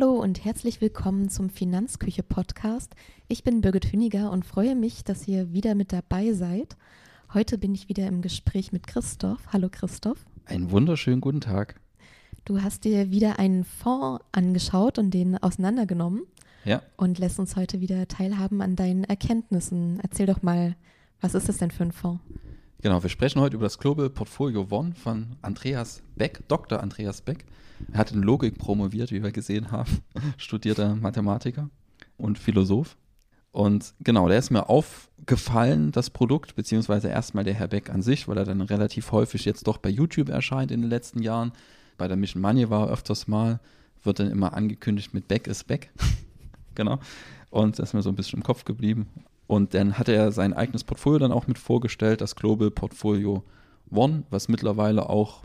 Hallo und herzlich willkommen zum Finanzküche Podcast. Ich bin Birgit Hüniger und freue mich, dass ihr wieder mit dabei seid. Heute bin ich wieder im Gespräch mit Christoph. Hallo Christoph. Einen wunderschönen guten Tag. Du hast dir wieder einen Fonds angeschaut und den auseinandergenommen. Ja. Und lässt uns heute wieder teilhaben an deinen Erkenntnissen. Erzähl doch mal, was ist das denn für ein Fonds? Genau, wir sprechen heute über das Global Portfolio One von Andreas Beck, Dr. Andreas Beck. Er hat in Logik promoviert, wie wir gesehen haben, studierter Mathematiker und Philosoph. Und genau, der ist mir aufgefallen, das Produkt, beziehungsweise erstmal der Herr Beck an sich, weil er dann relativ häufig jetzt doch bei YouTube erscheint in den letzten Jahren. Bei der Mission Money war er öfters mal, wird dann immer angekündigt mit Beck ist Beck. genau. Und das ist mir so ein bisschen im Kopf geblieben. Und dann hat er sein eigenes Portfolio dann auch mit vorgestellt, das Global Portfolio One, was mittlerweile auch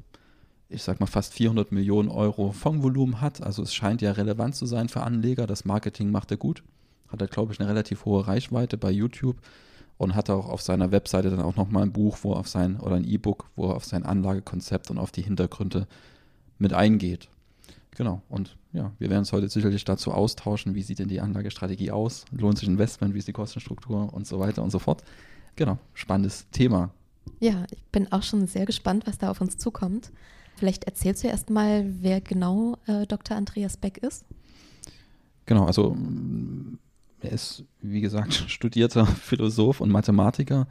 ich sag mal, fast 400 Millionen Euro Fondsvolumen hat. Also es scheint ja relevant zu sein für Anleger. Das Marketing macht er gut. Hat er, glaube ich, eine relativ hohe Reichweite bei YouTube und hat auch auf seiner Webseite dann auch nochmal ein Buch, wo auf sein, oder ein E-Book, wo er auf sein Anlagekonzept und auf die Hintergründe mit eingeht. Genau. Und ja, wir werden uns heute sicherlich dazu austauschen, wie sieht denn die Anlagestrategie aus? Lohnt sich Investment? Wie ist die Kostenstruktur und so weiter und so fort? Genau. Spannendes Thema. Ja, ich bin auch schon sehr gespannt, was da auf uns zukommt. Vielleicht erzählst du erst mal, wer genau äh, Dr. Andreas Beck ist. Genau, also er ist, wie gesagt, studierter Philosoph und Mathematiker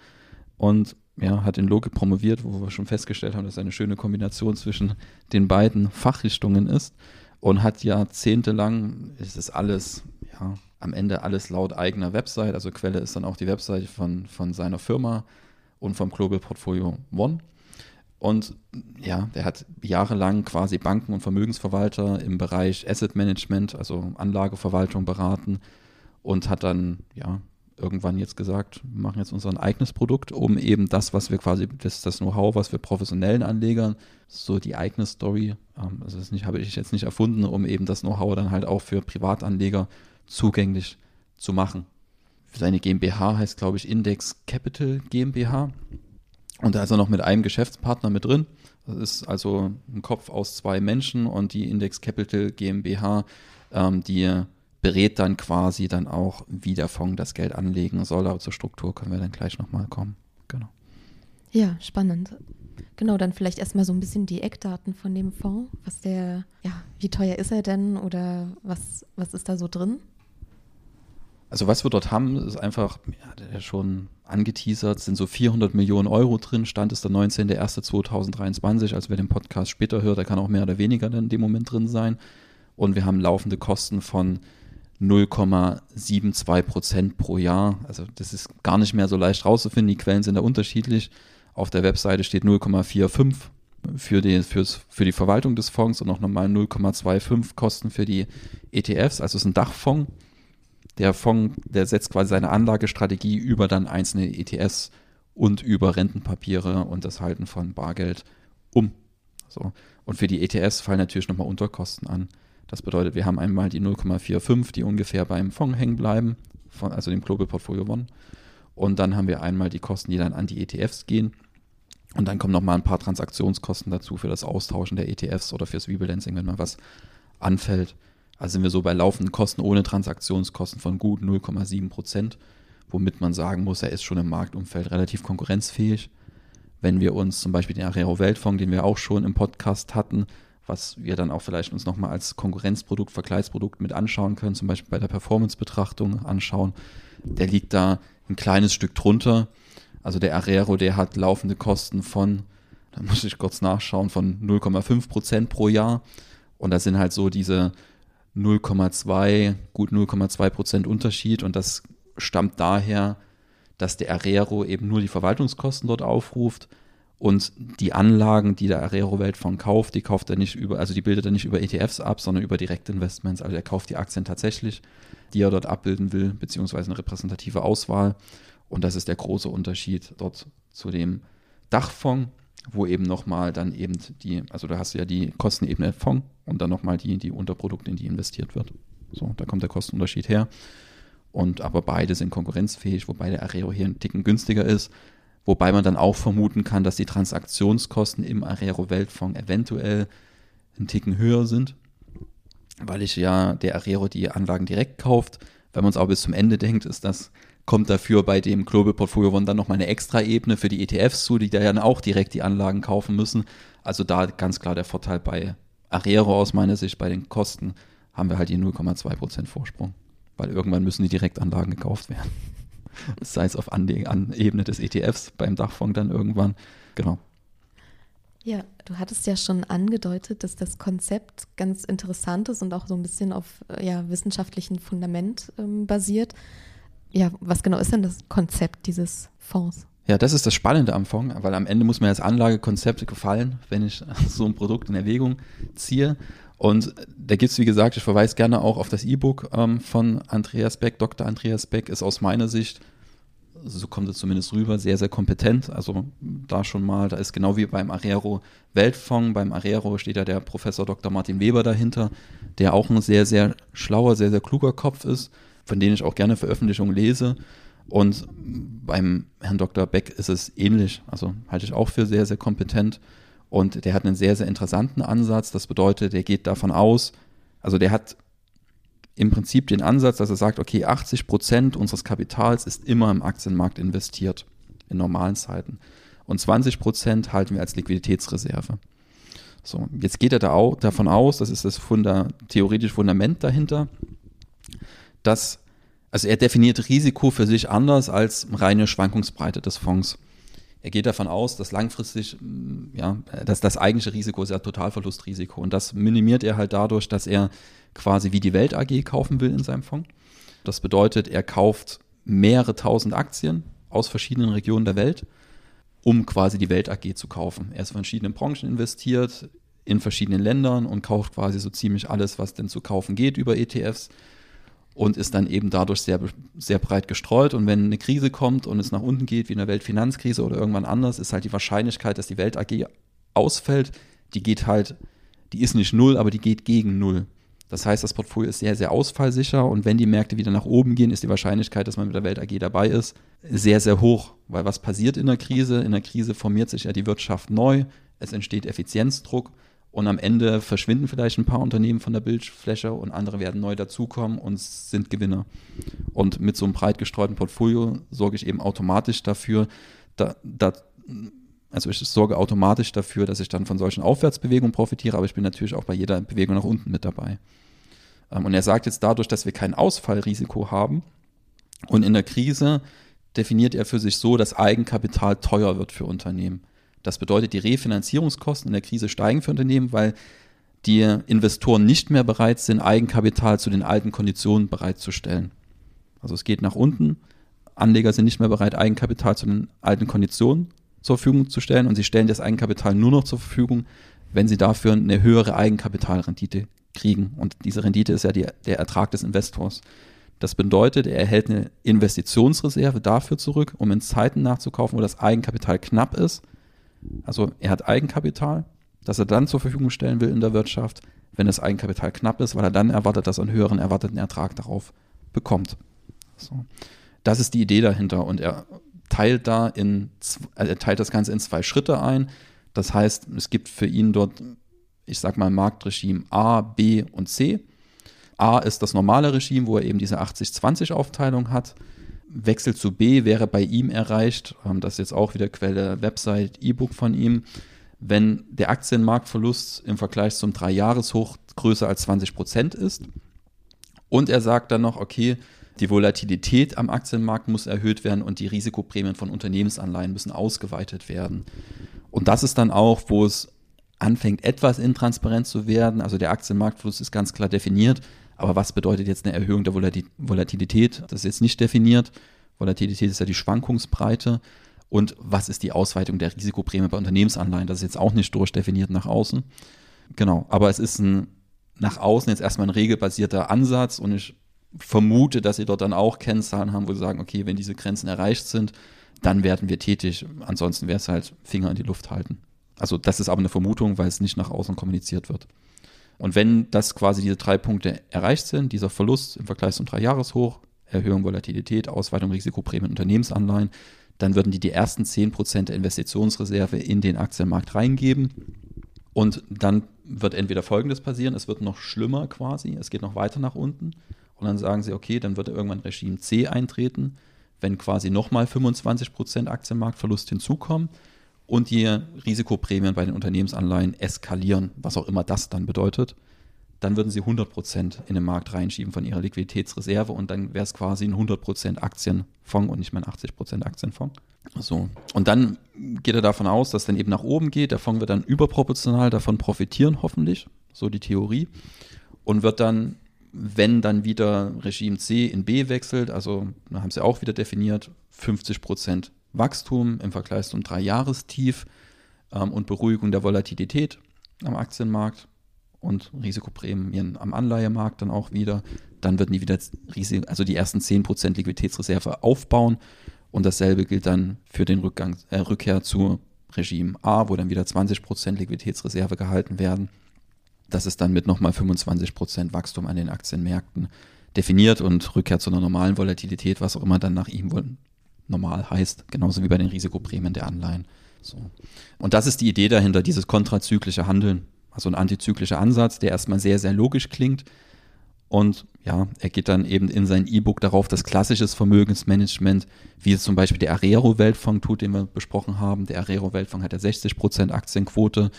und ja, hat in Logik promoviert, wo wir schon festgestellt haben, dass eine schöne Kombination zwischen den beiden Fachrichtungen ist und hat jahrzehntelang, ist es alles, ja, am Ende alles laut eigener Website, also Quelle ist dann auch die Website von, von seiner Firma und vom Global Portfolio One und ja, der hat jahrelang quasi Banken und Vermögensverwalter im Bereich Asset Management, also Anlageverwaltung beraten und hat dann ja irgendwann jetzt gesagt, wir machen jetzt unser eigenes Produkt, um eben das, was wir quasi, das, das Know-how, was wir professionellen Anlegern, so die eigene Story, ähm, also das nicht, habe ich jetzt nicht erfunden, um eben das Know-how dann halt auch für Privatanleger zugänglich zu machen. Seine GmbH heißt, glaube ich, Index Capital GmbH. Und da ist er noch mit einem Geschäftspartner mit drin. Das ist also ein Kopf aus zwei Menschen und die Index Capital GmbH, ähm, die berät dann quasi dann auch, wie der Fonds das Geld anlegen soll. Aber zur Struktur können wir dann gleich nochmal kommen. Genau. Ja, spannend. Genau, dann vielleicht erstmal so ein bisschen die Eckdaten von dem Fonds. Was der, ja, wie teuer ist er denn oder was, was ist da so drin? Also was wir dort haben, ist einfach, ja, schon angeteasert, sind so 400 Millionen Euro drin. Stand ist der 19.01.2023, als wer den Podcast später hört, der kann auch mehr oder weniger in dem Moment drin sein. Und wir haben laufende Kosten von 0,72 Prozent pro Jahr. Also das ist gar nicht mehr so leicht rauszufinden. Die Quellen sind da unterschiedlich. Auf der Webseite steht 0,45 für für die Verwaltung des Fonds und auch nochmal 0,25 Kosten für die ETFs. Also es ist ein Dachfonds der Fonds, der setzt quasi seine Anlagestrategie über dann einzelne ETS und über Rentenpapiere und das Halten von Bargeld um. So. Und für die ETS fallen natürlich nochmal Unterkosten an. Das bedeutet, wir haben einmal die 0,45, die ungefähr beim Fonds hängen bleiben, von, also dem Global Portfolio One. Und dann haben wir einmal die Kosten, die dann an die ETFs gehen. Und dann kommen nochmal ein paar Transaktionskosten dazu für das Austauschen der ETFs oder fürs Rebalancing, wenn mal was anfällt. Also sind wir so bei laufenden Kosten ohne Transaktionskosten von gut 0,7 Prozent, womit man sagen muss, er ist schon im Marktumfeld relativ konkurrenzfähig. Wenn wir uns zum Beispiel den Arero Weltfonds, den wir auch schon im Podcast hatten, was wir dann auch vielleicht uns nochmal als Konkurrenzprodukt, Vergleichsprodukt mit anschauen können, zum Beispiel bei der Performance-Betrachtung anschauen, der liegt da ein kleines Stück drunter. Also der Arero, der hat laufende Kosten von, da muss ich kurz nachschauen, von 0,5 Prozent pro Jahr. Und das sind halt so diese 0,2, gut 0,2 Prozent Unterschied und das stammt daher, dass der Arero eben nur die Verwaltungskosten dort aufruft und die Anlagen, die der Arero Weltfonds kauft, die kauft er nicht über, also die bildet er nicht über ETFs ab, sondern über Direktinvestments. Also er kauft die Aktien tatsächlich, die er dort abbilden will, beziehungsweise eine repräsentative Auswahl. Und das ist der große Unterschied dort zu dem Dachfonds, wo eben nochmal dann eben die, also da hast du ja die Kostenebene Fonds und dann nochmal die, die Unterprodukte, in die investiert wird. So, da kommt der Kostenunterschied her. Und aber beide sind konkurrenzfähig, wobei der Areo hier einen Ticken günstiger ist. Wobei man dann auch vermuten kann, dass die Transaktionskosten im Arero Weltfonds eventuell einen Ticken höher sind. weil ich ja der Arero die Anlagen direkt kauft. Wenn man es auch bis zum Ende denkt, ist das, kommt dafür bei dem Global Portfolio One dann nochmal eine extra Ebene für die ETFs zu, die da ja auch direkt die Anlagen kaufen müssen. Also da ganz klar der Vorteil bei Arero aus meiner Sicht, bei den Kosten haben wir halt die 0,2% Vorsprung, weil irgendwann müssen die Direktanlagen gekauft werden. Sei es auf an, an Ebene des ETFs beim Dachfonds dann irgendwann. Genau. Ja, du hattest ja schon angedeutet, dass das Konzept ganz interessant ist und auch so ein bisschen auf ja, wissenschaftlichen Fundament ähm, basiert. Ja, was genau ist denn das Konzept dieses Fonds? Ja, das ist das Spannende am Fonds, weil am Ende muss mir als Anlagekonzept gefallen, wenn ich so ein Produkt in Erwägung ziehe. Und da gibt es, wie gesagt, ich verweise gerne auch auf das E-Book ähm, von Andreas Beck. Dr. Andreas Beck ist aus meiner Sicht so kommt es zumindest rüber, sehr, sehr kompetent. Also da schon mal, da ist genau wie beim Arero Weltfonds, beim Arero steht ja der Professor Dr. Martin Weber dahinter, der auch ein sehr, sehr schlauer, sehr, sehr kluger Kopf ist, von dem ich auch gerne Veröffentlichungen lese. Und beim Herrn Dr. Beck ist es ähnlich. Also halte ich auch für sehr, sehr kompetent. Und der hat einen sehr, sehr interessanten Ansatz. Das bedeutet, der geht davon aus, also der hat im Prinzip den Ansatz, dass er sagt, okay, 80 Prozent unseres Kapitals ist immer im Aktienmarkt investiert in normalen Zeiten und 20 Prozent halten wir als Liquiditätsreserve. So, jetzt geht er da auch davon aus, das ist das Funda, theoretische Fundament dahinter, dass, also er definiert Risiko für sich anders als reine Schwankungsbreite des Fonds. Er geht davon aus, dass langfristig, ja, dass das eigentliche Risiko ist ja Totalverlustrisiko und das minimiert er halt dadurch, dass er quasi wie die Welt AG kaufen will in seinem Fonds. Das bedeutet, er kauft mehrere tausend Aktien aus verschiedenen Regionen der Welt, um quasi die Welt AG zu kaufen. Er ist in verschiedenen Branchen investiert, in verschiedenen Ländern und kauft quasi so ziemlich alles, was denn zu kaufen geht über ETFs und ist dann eben dadurch sehr, sehr breit gestreut. Und wenn eine Krise kommt und es nach unten geht, wie in der Weltfinanzkrise oder irgendwann anders, ist halt die Wahrscheinlichkeit, dass die Welt AG ausfällt, die geht halt, die ist nicht null, aber die geht gegen null. Das heißt, das Portfolio ist sehr, sehr ausfallsicher und wenn die Märkte wieder nach oben gehen, ist die Wahrscheinlichkeit, dass man mit der Welt AG dabei ist, sehr, sehr hoch. Weil was passiert in der Krise? In der Krise formiert sich ja die Wirtschaft neu, es entsteht Effizienzdruck und am Ende verschwinden vielleicht ein paar Unternehmen von der Bildfläche und andere werden neu dazukommen und sind Gewinner. Und mit so einem breit gestreuten Portfolio sorge ich eben automatisch dafür, da, da also ich sorge automatisch dafür, dass ich dann von solchen Aufwärtsbewegungen profitiere, aber ich bin natürlich auch bei jeder Bewegung nach unten mit dabei. Ähm, und er sagt jetzt dadurch, dass wir kein Ausfallrisiko haben und in der Krise definiert er für sich so, dass Eigenkapital teuer wird für Unternehmen. Das bedeutet, die Refinanzierungskosten in der Krise steigen für Unternehmen, weil die Investoren nicht mehr bereit sind, Eigenkapital zu den alten Konditionen bereitzustellen. Also es geht nach unten. Anleger sind nicht mehr bereit, Eigenkapital zu den alten Konditionen zur Verfügung zu stellen und sie stellen das Eigenkapital nur noch zur Verfügung, wenn sie dafür eine höhere Eigenkapitalrendite kriegen. Und diese Rendite ist ja die, der Ertrag des Investors. Das bedeutet, er erhält eine Investitionsreserve dafür zurück, um in Zeiten nachzukaufen, wo das Eigenkapital knapp ist. Also er hat Eigenkapital, das er dann zur Verfügung stellen will in der Wirtschaft, wenn das Eigenkapital knapp ist, weil er dann erwartet, dass er einen höheren erwarteten Ertrag darauf bekommt. So. Das ist die Idee dahinter und er teilt da in, äh, er teilt das Ganze in zwei Schritte ein. Das heißt, es gibt für ihn dort, ich sag mal, Marktregime A, B und C. A ist das normale Regime, wo er eben diese 80-20-Aufteilung hat. Wechsel zu B wäre bei ihm erreicht, ähm, das ist jetzt auch wieder Quelle Website, E-Book von ihm, wenn der Aktienmarktverlust im Vergleich zum Dreijahreshoch größer als 20 Prozent ist. Und er sagt dann noch, okay, die Volatilität am Aktienmarkt muss erhöht werden und die Risikoprämien von Unternehmensanleihen müssen ausgeweitet werden. Und das ist dann auch, wo es anfängt, etwas intransparent zu werden. Also der Aktienmarktfluss ist ganz klar definiert. Aber was bedeutet jetzt eine Erhöhung der Volatilität? Das ist jetzt nicht definiert. Volatilität ist ja die Schwankungsbreite. Und was ist die Ausweitung der Risikoprämie bei Unternehmensanleihen? Das ist jetzt auch nicht durchdefiniert nach außen. Genau, aber es ist ein nach außen jetzt erstmal ein regelbasierter Ansatz und ich vermute, dass sie dort dann auch Kennzahlen haben, wo sie sagen, okay, wenn diese Grenzen erreicht sind, dann werden wir tätig. Ansonsten wäre es halt Finger in die Luft halten. Also das ist aber eine Vermutung, weil es nicht nach außen kommuniziert wird. Und wenn das quasi diese drei Punkte erreicht sind, dieser Verlust im Vergleich zum Dreijahreshoch, Erhöhung Volatilität, Ausweitung Risikoprämien, Unternehmensanleihen, dann würden die die ersten 10% der Investitionsreserve in den Aktienmarkt reingeben. Und dann wird entweder Folgendes passieren, es wird noch schlimmer quasi, es geht noch weiter nach unten. Und dann sagen sie, okay, dann wird irgendwann Regime C eintreten, wenn quasi nochmal 25% Aktienmarktverlust hinzukommen und die Risikoprämien bei den Unternehmensanleihen eskalieren, was auch immer das dann bedeutet, dann würden sie 100% in den Markt reinschieben von ihrer Liquiditätsreserve und dann wäre es quasi ein 100% Aktienfonds und nicht mehr ein 80% Aktienfonds. So. Und dann geht er davon aus, dass dann eben nach oben geht. Der Fonds wird dann überproportional davon profitieren, hoffentlich. So die Theorie. Und wird dann, wenn dann wieder Regime C in B wechselt, also haben sie auch wieder definiert, 50 Wachstum im Vergleich zum Dreijahrestief ähm, und Beruhigung der Volatilität am Aktienmarkt und Risikoprämien am Anleihemarkt dann auch wieder. Dann würden die wieder also die ersten 10% Liquiditätsreserve aufbauen und dasselbe gilt dann für den Rückgang, äh, Rückkehr zu Regime A, wo dann wieder 20% Liquiditätsreserve gehalten werden. Das ist dann mit nochmal 25% Wachstum an den Aktienmärkten definiert und Rückkehr zu einer normalen Volatilität, was auch immer dann nach ihm normal heißt, genauso wie bei den Risikoprämien der Anleihen. So. Und das ist die Idee dahinter, dieses kontrazyklische Handeln, also ein antizyklischer Ansatz, der erstmal sehr, sehr logisch klingt. Und ja, er geht dann eben in sein E-Book darauf, dass klassisches Vermögensmanagement, wie es zum Beispiel der Arero-Weltfonds tut, den wir besprochen haben. Der Arero-Weltfonds hat ja 60% Aktienquote,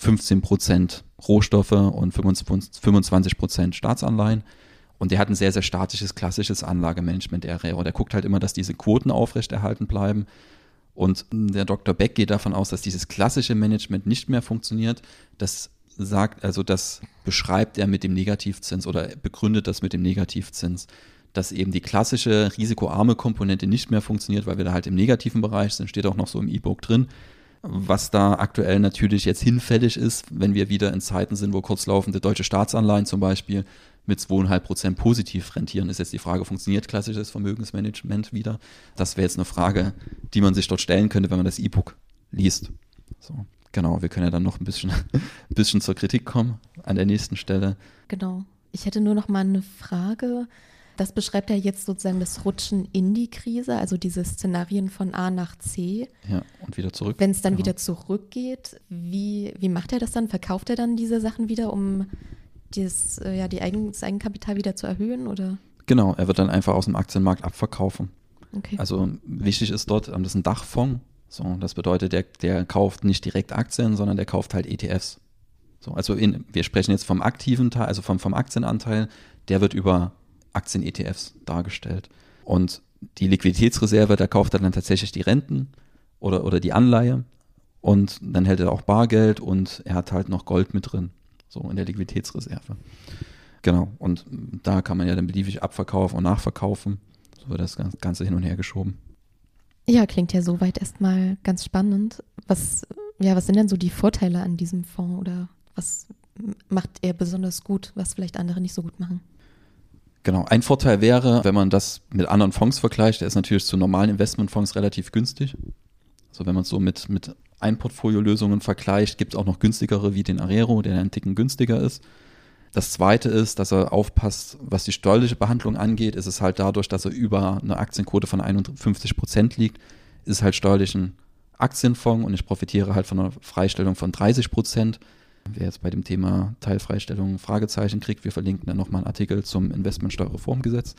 15% Rohstoffe und 25% Staatsanleihen. Und der hat ein sehr, sehr statisches, klassisches Anlagemanagement, der Arero. Der guckt halt immer, dass diese Quoten aufrechterhalten bleiben. Und der Dr. Beck geht davon aus, dass dieses klassische Management nicht mehr funktioniert. Das sagt, also das beschreibt er mit dem Negativzins oder begründet das mit dem Negativzins, dass eben die klassische risikoarme Komponente nicht mehr funktioniert, weil wir da halt im negativen Bereich sind, steht auch noch so im E-Book drin. Was da aktuell natürlich jetzt hinfällig ist, wenn wir wieder in Zeiten sind, wo kurzlaufende deutsche Staatsanleihen zum Beispiel mit 2,5 Prozent positiv rentieren, ist jetzt die Frage, funktioniert klassisches Vermögensmanagement wieder? Das wäre jetzt eine Frage, die man sich dort stellen könnte, wenn man das E-Book liest. So. Genau, wir können ja dann noch ein bisschen, ein bisschen zur Kritik kommen an der nächsten Stelle. Genau. Ich hätte nur noch mal eine Frage. Das beschreibt ja jetzt sozusagen das Rutschen in die Krise, also diese Szenarien von A nach C. Ja, und wieder zurück. Wenn es dann genau. wieder zurückgeht, wie, wie macht er das dann? Verkauft er dann diese Sachen wieder, um dieses, äh, ja, die Eigen, das Eigenkapital wieder zu erhöhen? Oder? Genau, er wird dann einfach aus dem Aktienmarkt abverkaufen. Okay. Also wichtig ist dort, das ist ein Dachfonds, so, das bedeutet, der, der kauft nicht direkt Aktien, sondern der kauft halt ETFs. So, also in, wir sprechen jetzt vom aktiven Teil, also vom, vom Aktienanteil, der wird über Aktien-ETFs dargestellt. Und die Liquiditätsreserve, da kauft er dann tatsächlich die Renten oder, oder die Anleihe und dann hält er auch Bargeld und er hat halt noch Gold mit drin, so in der Liquiditätsreserve. Genau, und da kann man ja dann beliebig abverkaufen und nachverkaufen. So wird das Ganze hin und her geschoben. Ja, klingt ja soweit erstmal ganz spannend. Was, ja, was sind denn so die Vorteile an diesem Fonds oder was macht er besonders gut, was vielleicht andere nicht so gut machen? Genau, ein Vorteil wäre, wenn man das mit anderen Fonds vergleicht, der ist natürlich zu normalen Investmentfonds relativ günstig. Also wenn man es so mit, mit Einportfoliolösungen vergleicht, gibt es auch noch günstigere wie den Arero, der einen Ticken günstiger ist. Das zweite ist, dass er aufpasst, was die steuerliche Behandlung angeht, ist es halt dadurch, dass er über eine Aktienquote von 51 Prozent liegt, ist es halt steuerlich ein Aktienfonds und ich profitiere halt von einer Freistellung von 30 Prozent. Wer jetzt bei dem Thema Teilfreistellung Fragezeichen kriegt, wir verlinken dann nochmal einen Artikel zum Investmentsteuerreformgesetz.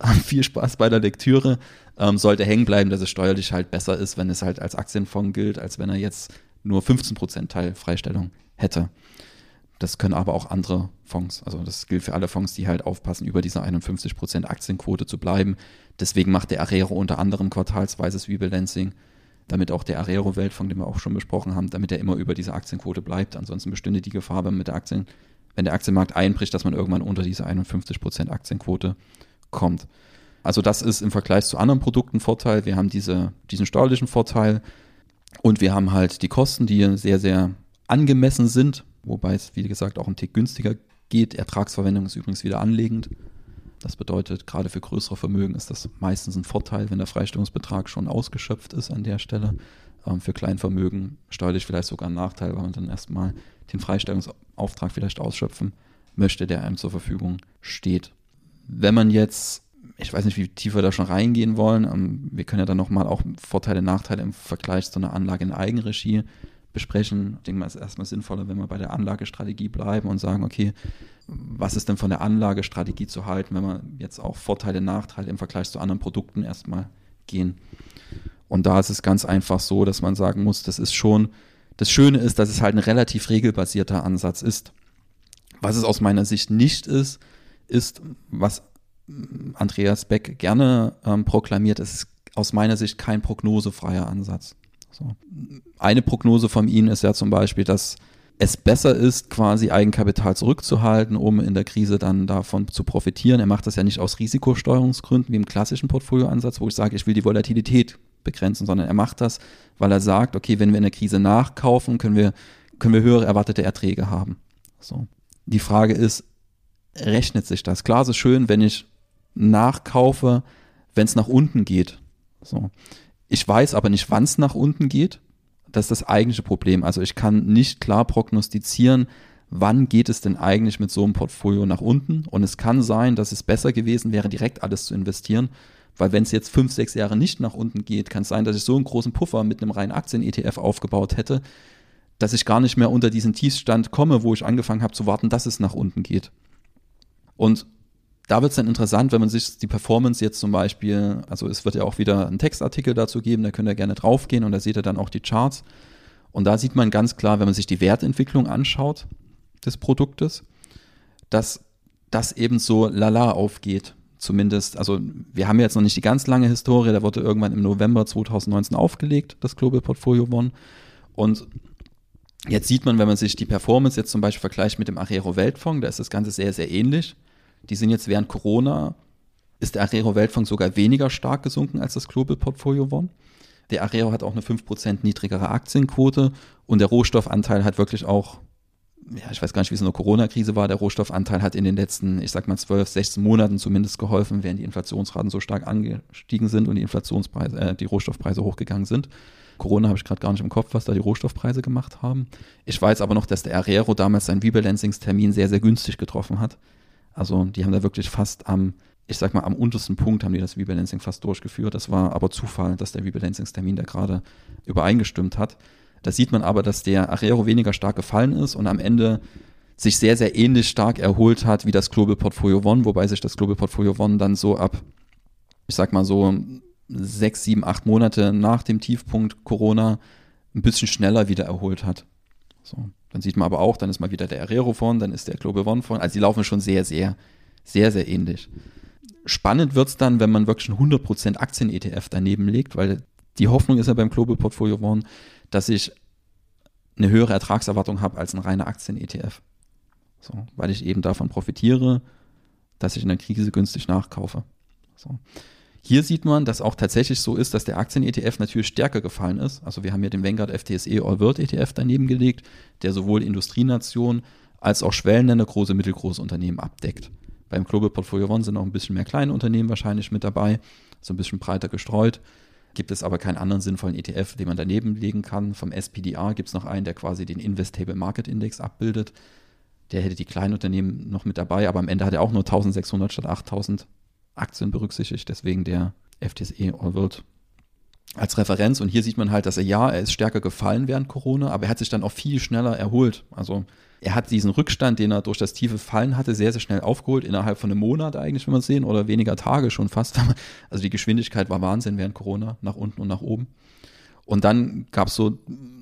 Viel Spaß bei der Lektüre. Ähm, sollte hängen bleiben, dass es steuerlich halt besser ist, wenn es halt als Aktienfonds gilt, als wenn er jetzt nur 15 Prozent Teilfreistellung hätte. Das können aber auch andere Fonds. Also das gilt für alle Fonds, die halt aufpassen, über diese 51% Aktienquote zu bleiben. Deswegen macht der Arero unter anderem quartalsweises Rebalancing, damit auch der Arero-Weltfonds, den wir auch schon besprochen haben, damit er immer über diese Aktienquote bleibt. Ansonsten bestünde die Gefahr, wenn, mit der Aktien, wenn der Aktienmarkt einbricht, dass man irgendwann unter diese 51% Aktienquote kommt. Also das ist im Vergleich zu anderen Produkten Vorteil. Wir haben diese, diesen steuerlichen Vorteil und wir haben halt die Kosten, die sehr, sehr angemessen sind wobei es, wie gesagt, auch ein Tick günstiger geht. Ertragsverwendung ist übrigens wieder anlegend. Das bedeutet, gerade für größere Vermögen ist das meistens ein Vorteil, wenn der Freistellungsbetrag schon ausgeschöpft ist an der Stelle. Ähm, für Kleinvermögen steuerlich vielleicht sogar ein Nachteil, weil man dann erstmal den Freistellungsauftrag vielleicht ausschöpfen möchte, der einem zur Verfügung steht. Wenn man jetzt, ich weiß nicht, wie tief wir da schon reingehen wollen, ähm, wir können ja dann nochmal auch Vorteile, Nachteile im Vergleich zu einer Anlage in Eigenregie besprechen. Ich denke mal, es ist erstmal sinnvoller, wenn wir bei der Anlagestrategie bleiben und sagen, okay, was ist denn von der Anlagestrategie zu halten, wenn wir jetzt auch Vorteile, Nachteile im Vergleich zu anderen Produkten erstmal gehen. Und da ist es ganz einfach so, dass man sagen muss, das ist schon, das Schöne ist, dass es halt ein relativ regelbasierter Ansatz ist. Was es aus meiner Sicht nicht ist, ist, was Andreas Beck gerne ähm, proklamiert, es ist aus meiner Sicht kein prognosefreier Ansatz. So. Eine Prognose von Ihnen ist ja zum Beispiel, dass es besser ist, quasi Eigenkapital zurückzuhalten, um in der Krise dann davon zu profitieren. Er macht das ja nicht aus Risikosteuerungsgründen wie im klassischen Portfolioansatz, wo ich sage, ich will die Volatilität begrenzen, sondern er macht das, weil er sagt, okay, wenn wir in der Krise nachkaufen, können wir, können wir höhere erwartete Erträge haben. So. Die Frage ist, rechnet sich das? Klar, es ist schön, wenn ich nachkaufe, wenn es nach unten geht. So. Ich weiß aber nicht, wann es nach unten geht. Das ist das eigentliche Problem. Also ich kann nicht klar prognostizieren, wann geht es denn eigentlich mit so einem Portfolio nach unten. Und es kann sein, dass es besser gewesen wäre, direkt alles zu investieren. Weil wenn es jetzt fünf, sechs Jahre nicht nach unten geht, kann es sein, dass ich so einen großen Puffer mit einem reinen Aktien-ETF aufgebaut hätte, dass ich gar nicht mehr unter diesen Tiefstand komme, wo ich angefangen habe zu warten, dass es nach unten geht. Und da wird es dann interessant, wenn man sich die Performance jetzt zum Beispiel, also es wird ja auch wieder einen Textartikel dazu geben, da könnt ihr gerne draufgehen und da seht ihr dann auch die Charts. Und da sieht man ganz klar, wenn man sich die Wertentwicklung anschaut des Produktes, dass das eben so lala aufgeht. Zumindest, also wir haben jetzt noch nicht die ganz lange Historie, da wurde irgendwann im November 2019 aufgelegt, das Global Portfolio One. Und jetzt sieht man, wenn man sich die Performance jetzt zum Beispiel vergleicht mit dem Arero Weltfonds, da ist das Ganze sehr, sehr ähnlich. Die sind jetzt während Corona, ist der Arero Weltfonds sogar weniger stark gesunken als das Global Portfolio One. Der Arero hat auch eine 5% niedrigere Aktienquote und der Rohstoffanteil hat wirklich auch, ja, ich weiß gar nicht, wie es in der Corona-Krise war, der Rohstoffanteil hat in den letzten, ich sag mal, 12, 16 Monaten zumindest geholfen, während die Inflationsraten so stark angestiegen sind und die Inflationspreise, äh, die Rohstoffpreise hochgegangen sind. Corona habe ich gerade gar nicht im Kopf, was da die Rohstoffpreise gemacht haben. Ich weiß aber noch, dass der Arero damals seinen Rebalancingstermin sehr, sehr günstig getroffen hat. Also die haben da wirklich fast am, ich sag mal, am untersten Punkt haben die das Rebalancing fast durchgeführt. Das war aber Zufall, dass der Rebalancingstermin da gerade übereingestimmt hat. Da sieht man aber, dass der Arero weniger stark gefallen ist und am Ende sich sehr, sehr ähnlich stark erholt hat wie das Global Portfolio One, wobei sich das Global Portfolio One dann so ab, ich sag mal so, sechs, sieben, acht Monate nach dem Tiefpunkt Corona ein bisschen schneller wieder erholt hat. So. Dann sieht man aber auch, dann ist mal wieder der Arero vorn, dann ist der Global One vorn. Also die laufen schon sehr, sehr, sehr, sehr ähnlich. Spannend wird es dann, wenn man wirklich einen 100% Aktien-ETF daneben legt, weil die Hoffnung ist ja beim Global Portfolio One, dass ich eine höhere Ertragserwartung habe als ein reiner Aktien-ETF. So, weil ich eben davon profitiere, dass ich in der Krise günstig nachkaufe. So. Hier sieht man, dass auch tatsächlich so ist, dass der Aktien-ETF natürlich stärker gefallen ist. Also wir haben hier den Vanguard FTSE All World ETF daneben gelegt, der sowohl Industrienationen als auch Schwellenländer, große, mittelgroße Unternehmen abdeckt. Beim Global Portfolio One sind auch ein bisschen mehr kleine Unternehmen wahrscheinlich mit dabei, so ein bisschen breiter gestreut. Gibt es aber keinen anderen sinnvollen ETF, den man daneben legen kann. Vom SPDR gibt es noch einen, der quasi den Investable Market Index abbildet. Der hätte die kleinen Unternehmen noch mit dabei, aber am Ende hat er auch nur 1600 statt 8000 Aktien berücksichtigt, deswegen der FTSE All World als Referenz. Und hier sieht man halt, dass er ja, er ist stärker gefallen während Corona, aber er hat sich dann auch viel schneller erholt. Also er hat diesen Rückstand, den er durch das tiefe Fallen hatte, sehr, sehr schnell aufgeholt, innerhalb von einem Monat eigentlich, wenn man sehen, oder weniger Tage schon fast. Also die Geschwindigkeit war Wahnsinn während Corona, nach unten und nach oben. Und dann gab es so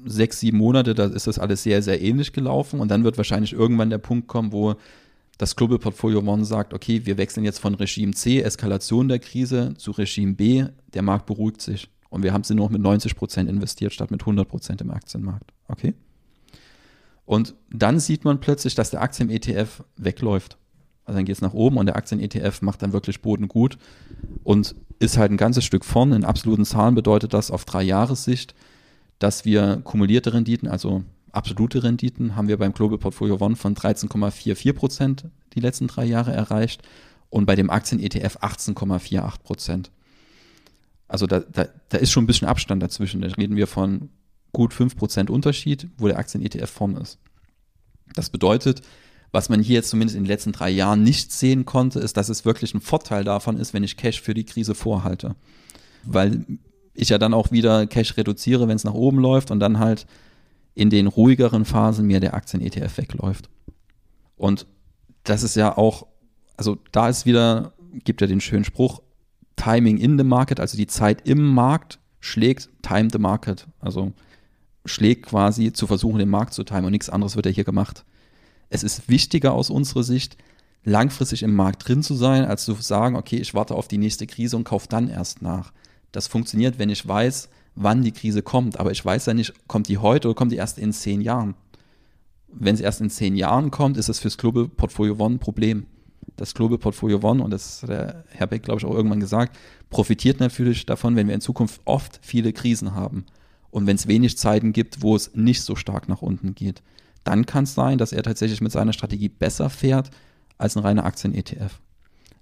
sechs, sieben Monate, da ist das alles sehr, sehr ähnlich gelaufen. Und dann wird wahrscheinlich irgendwann der Punkt kommen, wo das Global Portfolio One sagt, okay, wir wechseln jetzt von Regime C, Eskalation der Krise, zu Regime B, der Markt beruhigt sich. Und wir haben sie nur noch mit 90 Prozent investiert, statt mit 100 Prozent im Aktienmarkt. Okay? Und dann sieht man plötzlich, dass der Aktien-ETF wegläuft. Also dann geht es nach oben und der Aktien-ETF macht dann wirklich Boden gut und ist halt ein ganzes Stück vorn. In absoluten Zahlen bedeutet das auf drei Jahressicht, dass wir kumulierte Renditen, also absolute Renditen haben wir beim Global Portfolio One von 13,44 Prozent die letzten drei Jahre erreicht und bei dem Aktien-ETF 18,48 Prozent. Also da, da, da ist schon ein bisschen Abstand dazwischen. Da reden wir von gut 5 Prozent Unterschied, wo der Aktien-ETF vorn ist. Das bedeutet, was man hier jetzt zumindest in den letzten drei Jahren nicht sehen konnte, ist, dass es wirklich ein Vorteil davon ist, wenn ich Cash für die Krise vorhalte. Weil ich ja dann auch wieder Cash reduziere, wenn es nach oben läuft und dann halt in den ruhigeren Phasen mir der Aktien-ETF wegläuft. Und das ist ja auch, also da ist wieder, gibt ja den schönen Spruch, Timing in the Market, also die Zeit im Markt schlägt Time the Market. Also schlägt quasi zu versuchen, den Markt zu timen und nichts anderes wird ja hier gemacht. Es ist wichtiger aus unserer Sicht, langfristig im Markt drin zu sein, als zu sagen, okay, ich warte auf die nächste Krise und kaufe dann erst nach. Das funktioniert, wenn ich weiß, wann die Krise kommt. Aber ich weiß ja nicht, kommt die heute oder kommt die erst in zehn Jahren. Wenn es erst in zehn Jahren kommt, ist es fürs Global Portfolio One ein Problem. Das Global Portfolio One, und das hat der Herr Beck, glaube ich, auch irgendwann gesagt, profitiert natürlich davon, wenn wir in Zukunft oft viele Krisen haben. Und wenn es wenig Zeiten gibt, wo es nicht so stark nach unten geht, dann kann es sein, dass er tatsächlich mit seiner Strategie besser fährt als ein reiner Aktien-ETF.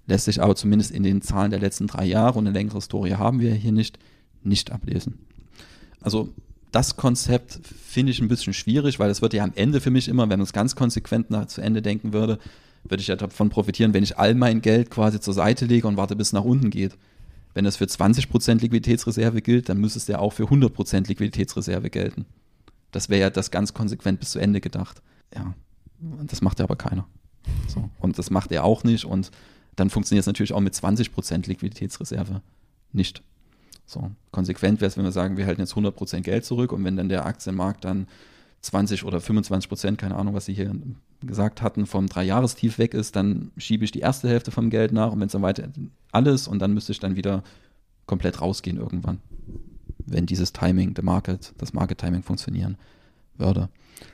Lässt sich aber zumindest in den Zahlen der letzten drei Jahre und eine längere Historie haben wir hier nicht, nicht ablesen. Also das Konzept finde ich ein bisschen schwierig, weil es wird ja am Ende für mich immer, wenn man es ganz konsequent nach, zu Ende denken würde, würde ich ja davon profitieren, wenn ich all mein Geld quasi zur Seite lege und warte, bis es nach unten geht. Wenn das für 20% Liquiditätsreserve gilt, dann müsste es ja auch für 100% Liquiditätsreserve gelten. Das wäre ja das ganz konsequent bis zu Ende gedacht. Ja, das macht ja aber keiner. So. Und das macht er auch nicht. Und dann funktioniert es natürlich auch mit 20% Liquiditätsreserve nicht. So, konsequent wäre es, wenn wir sagen, wir halten jetzt 100% Geld zurück und wenn dann der Aktienmarkt dann 20 oder 25 Prozent, keine Ahnung, was Sie hier gesagt hatten, vom Dreijahrestief weg ist, dann schiebe ich die erste Hälfte vom Geld nach und wenn es dann weiter alles und dann müsste ich dann wieder komplett rausgehen irgendwann, wenn dieses Timing, der Market, das Market-Timing funktionieren würde.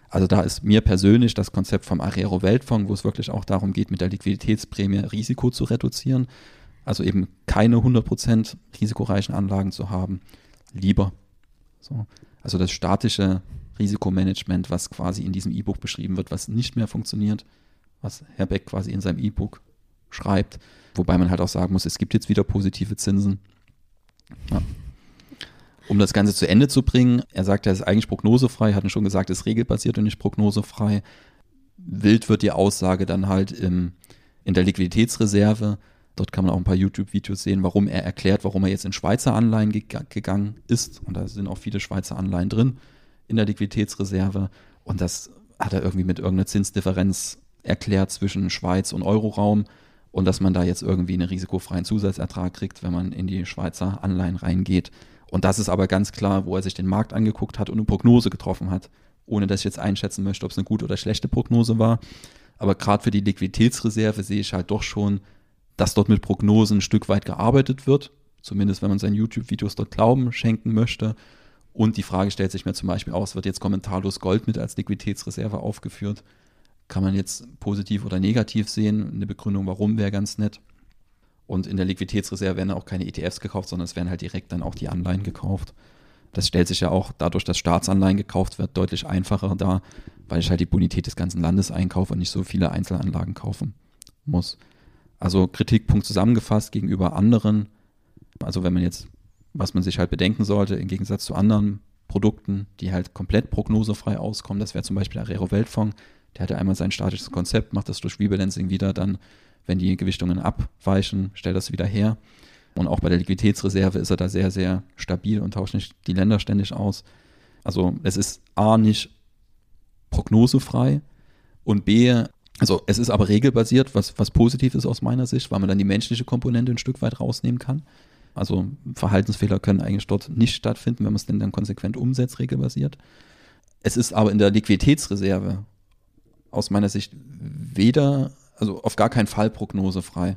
Also da ist mir persönlich das Konzept vom Arero Weltfonds, wo es wirklich auch darum geht, mit der Liquiditätsprämie Risiko zu reduzieren, also eben keine 100% risikoreichen Anlagen zu haben, lieber. So. Also das statische Risikomanagement, was quasi in diesem E-Book beschrieben wird, was nicht mehr funktioniert, was Herr Beck quasi in seinem E-Book schreibt. Wobei man halt auch sagen muss, es gibt jetzt wieder positive Zinsen. Ja. Um das Ganze zu Ende zu bringen, er sagt, er ist eigentlich prognosefrei, hatten schon gesagt, ist regelbasiert und nicht prognosefrei. Wild wird die Aussage dann halt im, in der Liquiditätsreserve. Dort kann man auch ein paar YouTube-Videos sehen, warum er erklärt, warum er jetzt in Schweizer Anleihen ge gegangen ist. Und da sind auch viele Schweizer Anleihen drin in der Liquiditätsreserve. Und das hat er irgendwie mit irgendeiner Zinsdifferenz erklärt zwischen Schweiz und Euroraum und dass man da jetzt irgendwie einen risikofreien Zusatzertrag kriegt, wenn man in die Schweizer Anleihen reingeht. Und das ist aber ganz klar, wo er sich den Markt angeguckt hat und eine Prognose getroffen hat, ohne dass ich jetzt einschätzen möchte, ob es eine gute oder schlechte Prognose war. Aber gerade für die Liquiditätsreserve sehe ich halt doch schon, dass dort mit Prognosen ein Stück weit gearbeitet wird. Zumindest wenn man seinen YouTube-Videos dort Glauben schenken möchte. Und die Frage stellt sich mir zum Beispiel aus, wird jetzt kommentarlos Gold mit als Liquiditätsreserve aufgeführt? Kann man jetzt positiv oder negativ sehen? Eine Begründung, warum wäre ganz nett. Und in der Liquiditätsreserve werden auch keine ETFs gekauft, sondern es werden halt direkt dann auch die Anleihen gekauft. Das stellt sich ja auch dadurch, dass Staatsanleihen gekauft wird, deutlich einfacher dar, weil ich halt die Bonität des ganzen Landes einkaufe und nicht so viele Einzelanlagen kaufen muss. Also Kritikpunkt zusammengefasst gegenüber anderen. Also wenn man jetzt was man sich halt bedenken sollte, im Gegensatz zu anderen Produkten, die halt komplett prognosefrei auskommen. Das wäre zum Beispiel der Arero Weltfonds. Der hat ja einmal sein statisches Konzept, macht das durch Rebalancing wieder, dann, wenn die Gewichtungen abweichen, stellt das wieder her. Und auch bei der Liquiditätsreserve ist er da sehr, sehr stabil und tauscht nicht die Länder ständig aus. Also es ist A nicht prognosefrei und B, also es ist aber regelbasiert, was, was positiv ist aus meiner Sicht, weil man dann die menschliche Komponente ein Stück weit rausnehmen kann. Also Verhaltensfehler können eigentlich dort nicht stattfinden, wenn man es denn dann konsequent umsetzt, regelbasiert. Es ist aber in der Liquiditätsreserve aus meiner Sicht weder, also auf gar keinen Fall prognosefrei.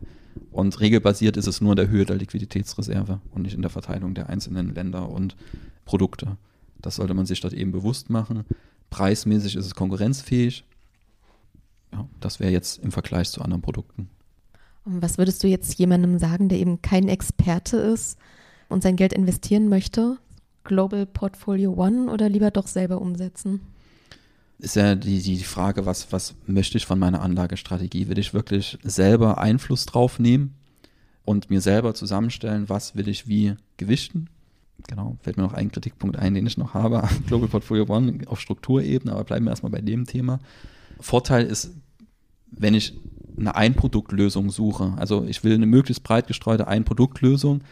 Und regelbasiert ist es nur in der Höhe der Liquiditätsreserve und nicht in der Verteilung der einzelnen Länder und Produkte. Das sollte man sich dort eben bewusst machen. Preismäßig ist es konkurrenzfähig. Ja, das wäre jetzt im Vergleich zu anderen Produkten. Was würdest du jetzt jemandem sagen, der eben kein Experte ist und sein Geld investieren möchte? Global Portfolio One oder lieber doch selber umsetzen? Ist ja die, die Frage, was, was möchte ich von meiner Anlagestrategie? Will ich wirklich selber Einfluss drauf nehmen und mir selber zusammenstellen, was will ich wie gewichten? Genau, fällt mir noch ein Kritikpunkt ein, den ich noch habe. Global Portfolio One auf Strukturebene, aber bleiben wir erstmal bei dem Thema. Vorteil ist, wenn ich eine Einproduktlösung suche, also ich will eine möglichst breit gestreute Einproduktlösung,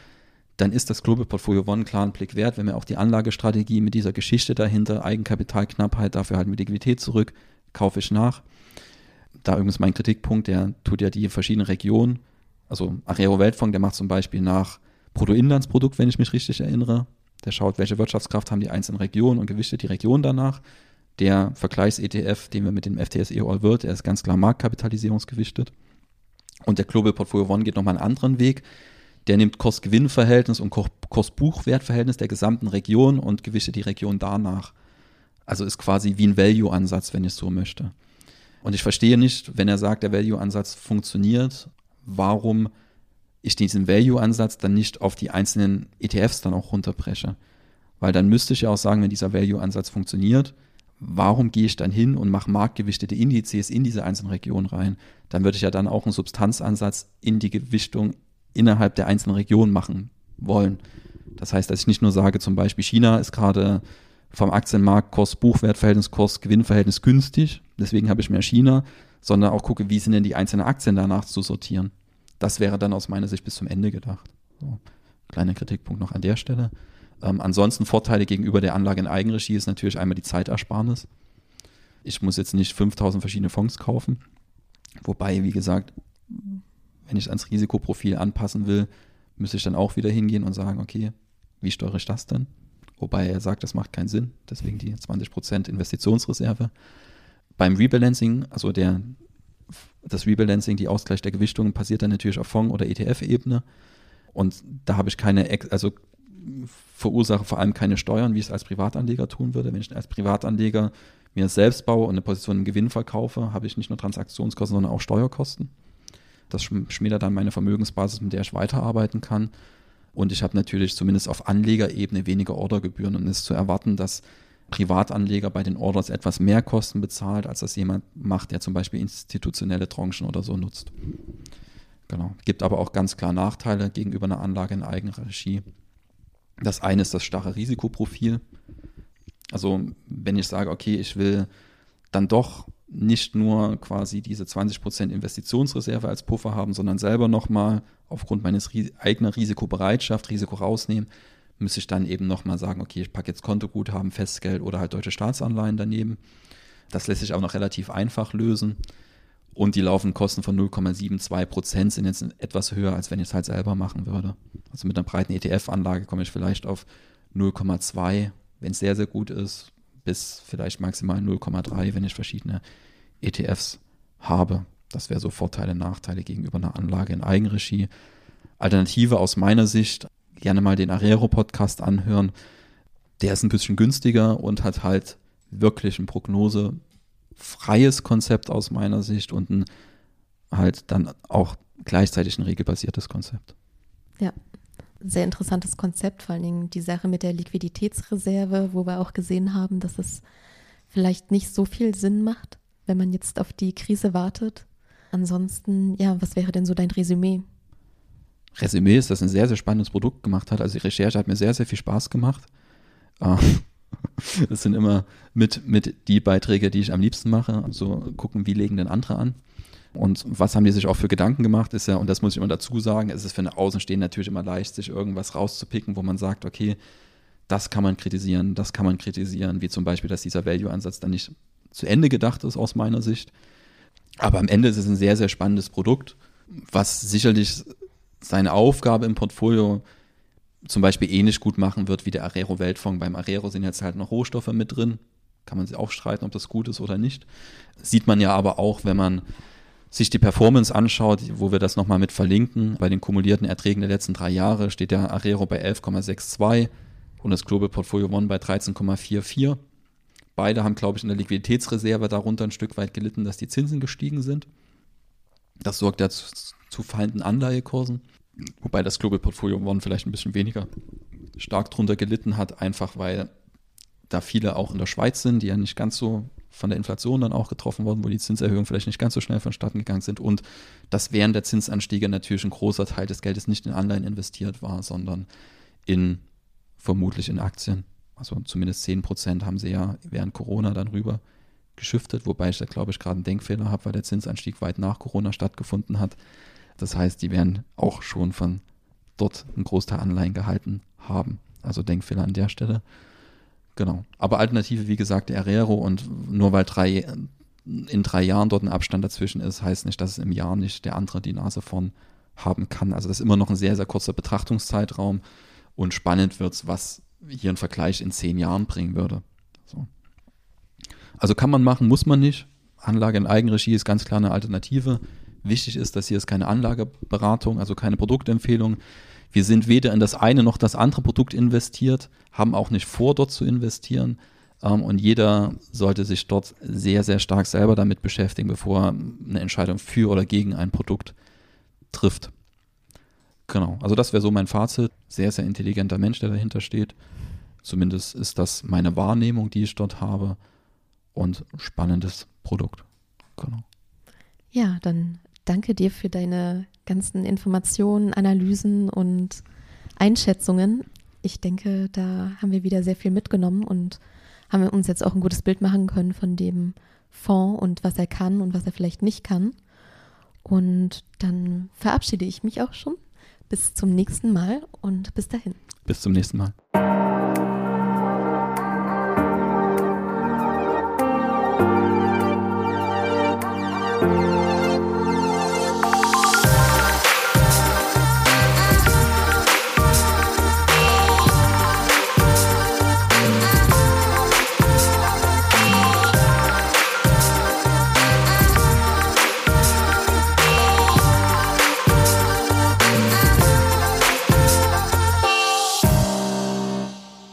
dann ist das Global Portfolio One einen klaren Blick wert, wenn wir auch die Anlagestrategie mit dieser Geschichte dahinter, Eigenkapitalknappheit, dafür halten wir Liquidität zurück, kaufe ich nach. Da übrigens mein Kritikpunkt, der tut ja die verschiedenen Regionen, also Arero Weltfonds, der macht zum Beispiel nach Bruttoinlandsprodukt, wenn ich mich richtig erinnere. Der schaut, welche Wirtschaftskraft haben die einzelnen Regionen und gewichtet die Region danach. Der Vergleichs-ETF, den wir mit dem FTSE All World, der ist ganz klar marktkapitalisierungsgewichtet. Und der Global Portfolio One geht nochmal einen anderen Weg. Der nimmt Kost-Gewinn-Verhältnis und Kost-Buchwert-Verhältnis der gesamten Region und gewichtet die Region danach. Also ist quasi wie ein Value-Ansatz, wenn ich so möchte. Und ich verstehe nicht, wenn er sagt, der Value-Ansatz funktioniert, warum ich diesen Value-Ansatz dann nicht auf die einzelnen ETFs dann auch runterbreche. Weil dann müsste ich ja auch sagen, wenn dieser Value-Ansatz funktioniert, warum gehe ich dann hin und mache marktgewichtete Indizes in diese einzelnen Regionen rein? Dann würde ich ja dann auch einen Substanzansatz in die Gewichtung innerhalb der einzelnen Regionen machen wollen. Das heißt, dass ich nicht nur sage, zum Beispiel China ist gerade vom Aktienmarkt Kost-Buchwert-Verhältnis, Kost-Gewinn-Verhältnis günstig, deswegen habe ich mehr China, sondern auch gucke, wie sind denn die einzelnen Aktien danach zu sortieren. Das wäre dann aus meiner Sicht bis zum Ende gedacht. So, kleiner Kritikpunkt noch an der Stelle. Ähm, ansonsten Vorteile gegenüber der Anlage in Eigenregie ist natürlich einmal die Zeitersparnis. Ich muss jetzt nicht 5000 verschiedene Fonds kaufen. Wobei, wie gesagt, wenn ich ans Risikoprofil anpassen will, müsste ich dann auch wieder hingehen und sagen, okay, wie steuere ich das denn? Wobei er sagt, das macht keinen Sinn, deswegen die 20% Investitionsreserve. Beim Rebalancing, also der, das Rebalancing, die Ausgleich der Gewichtungen, passiert dann natürlich auf Fonds- oder ETF-Ebene. Und da habe ich keine, also verursache vor allem keine Steuern, wie ich es als Privatanleger tun würde. Wenn ich als Privatanleger mir selbst baue und eine Position im Gewinn verkaufe, habe ich nicht nur Transaktionskosten, sondern auch Steuerkosten. Das schmälert dann meine Vermögensbasis, mit der ich weiterarbeiten kann. Und ich habe natürlich zumindest auf Anlegerebene weniger Ordergebühren und es ist zu erwarten, dass Privatanleger bei den Orders etwas mehr Kosten bezahlt, als das jemand macht, der zum Beispiel institutionelle Tranchen oder so nutzt. Genau. Gibt aber auch ganz klar Nachteile gegenüber einer Anlage in Eigenregie. Das eine ist das starre Risikoprofil. Also wenn ich sage, okay, ich will dann doch nicht nur quasi diese 20% Investitionsreserve als Puffer haben, sondern selber nochmal aufgrund meines Ries eigenen Risikobereitschaft, Risiko rausnehmen, müsste ich dann eben nochmal sagen, okay, ich packe jetzt Kontoguthaben, Festgeld oder halt deutsche Staatsanleihen daneben. Das lässt sich auch noch relativ einfach lösen. Und die laufenden Kosten von 0,72 Prozent sind jetzt etwas höher, als wenn ich es halt selber machen würde. Also mit einer breiten ETF-Anlage komme ich vielleicht auf 0,2, wenn es sehr, sehr gut ist, bis vielleicht maximal 0,3, wenn ich verschiedene ETFs habe. Das wäre so Vorteile, Nachteile gegenüber einer Anlage in Eigenregie. Alternative aus meiner Sicht, gerne mal den Arero-Podcast anhören. Der ist ein bisschen günstiger und hat halt wirklich ein Prognose freies Konzept aus meiner Sicht und ein halt dann auch gleichzeitig ein regelbasiertes Konzept. Ja, sehr interessantes Konzept, vor allen Dingen die Sache mit der Liquiditätsreserve, wo wir auch gesehen haben, dass es vielleicht nicht so viel Sinn macht, wenn man jetzt auf die Krise wartet. Ansonsten, ja, was wäre denn so dein Resümee? Resümee ist, dass ein sehr, sehr spannendes Produkt gemacht hat. Also die Recherche hat mir sehr, sehr viel Spaß gemacht. Das sind immer mit, mit die Beiträge, die ich am liebsten mache. Also gucken, wie legen denn andere an. Und was haben die sich auch für Gedanken gemacht, ist ja, und das muss ich immer dazu sagen, es ist für eine Außenstehende natürlich immer leicht, sich irgendwas rauszupicken, wo man sagt, okay, das kann man kritisieren, das kann man kritisieren, wie zum Beispiel, dass dieser Value-Ansatz dann nicht zu Ende gedacht ist aus meiner Sicht. Aber am Ende ist es ein sehr, sehr spannendes Produkt, was sicherlich seine Aufgabe im Portfolio zum Beispiel ähnlich gut machen wird wie der Arero Weltfonds. Beim Arero sind jetzt halt noch Rohstoffe mit drin. Kann man sich auch streiten, ob das gut ist oder nicht. Sieht man ja aber auch, wenn man sich die Performance anschaut, wo wir das nochmal mit verlinken. Bei den kumulierten Erträgen der letzten drei Jahre steht der Arero bei 11,62 und das Global Portfolio One bei 13,44. Beide haben, glaube ich, in der Liquiditätsreserve darunter ein Stück weit gelitten, dass die Zinsen gestiegen sind. Das sorgt ja zu, zu fallenden Anleihekursen. Wobei das Global Portfolio One vielleicht ein bisschen weniger stark drunter gelitten hat, einfach weil da viele auch in der Schweiz sind, die ja nicht ganz so von der Inflation dann auch getroffen wurden, wo die Zinserhöhungen vielleicht nicht ganz so schnell vonstatten gegangen sind und dass während der Zinsanstiege natürlich ein großer Teil des Geldes nicht in Anleihen investiert war, sondern in vermutlich in Aktien. Also zumindest 10 Prozent haben sie ja während Corona dann rüber geschiftet, wobei ich da glaube ich gerade einen Denkfehler habe, weil der Zinsanstieg weit nach Corona stattgefunden hat. Das heißt, die werden auch schon von dort einen Großteil Anleihen gehalten haben. Also Denkfehler an der Stelle. Genau. Aber Alternative, wie gesagt, Herrero und nur weil drei, in drei Jahren dort ein Abstand dazwischen ist, heißt nicht, dass es im Jahr nicht der andere die Nase vorn haben kann. Also das ist immer noch ein sehr, sehr kurzer Betrachtungszeitraum und spannend wird es, was hier ein Vergleich in zehn Jahren bringen würde. So. Also kann man machen, muss man nicht. Anlage in Eigenregie ist ganz klar eine Alternative. Wichtig ist, dass hier ist keine Anlageberatung, also keine Produktempfehlung. Wir sind weder in das eine noch das andere Produkt investiert, haben auch nicht vor, dort zu investieren. Ähm, und jeder sollte sich dort sehr, sehr stark selber damit beschäftigen, bevor er eine Entscheidung für oder gegen ein Produkt trifft. Genau, also das wäre so mein Fazit. Sehr, sehr intelligenter Mensch, der dahinter steht. Zumindest ist das meine Wahrnehmung, die ich dort habe. Und spannendes Produkt. Genau. Ja, dann danke dir für deine ganzen Informationen, Analysen und Einschätzungen. Ich denke, da haben wir wieder sehr viel mitgenommen und haben wir uns jetzt auch ein gutes Bild machen können von dem Fonds und was er kann und was er vielleicht nicht kann. Und dann verabschiede ich mich auch schon. Bis zum nächsten Mal und bis dahin. Bis zum nächsten Mal.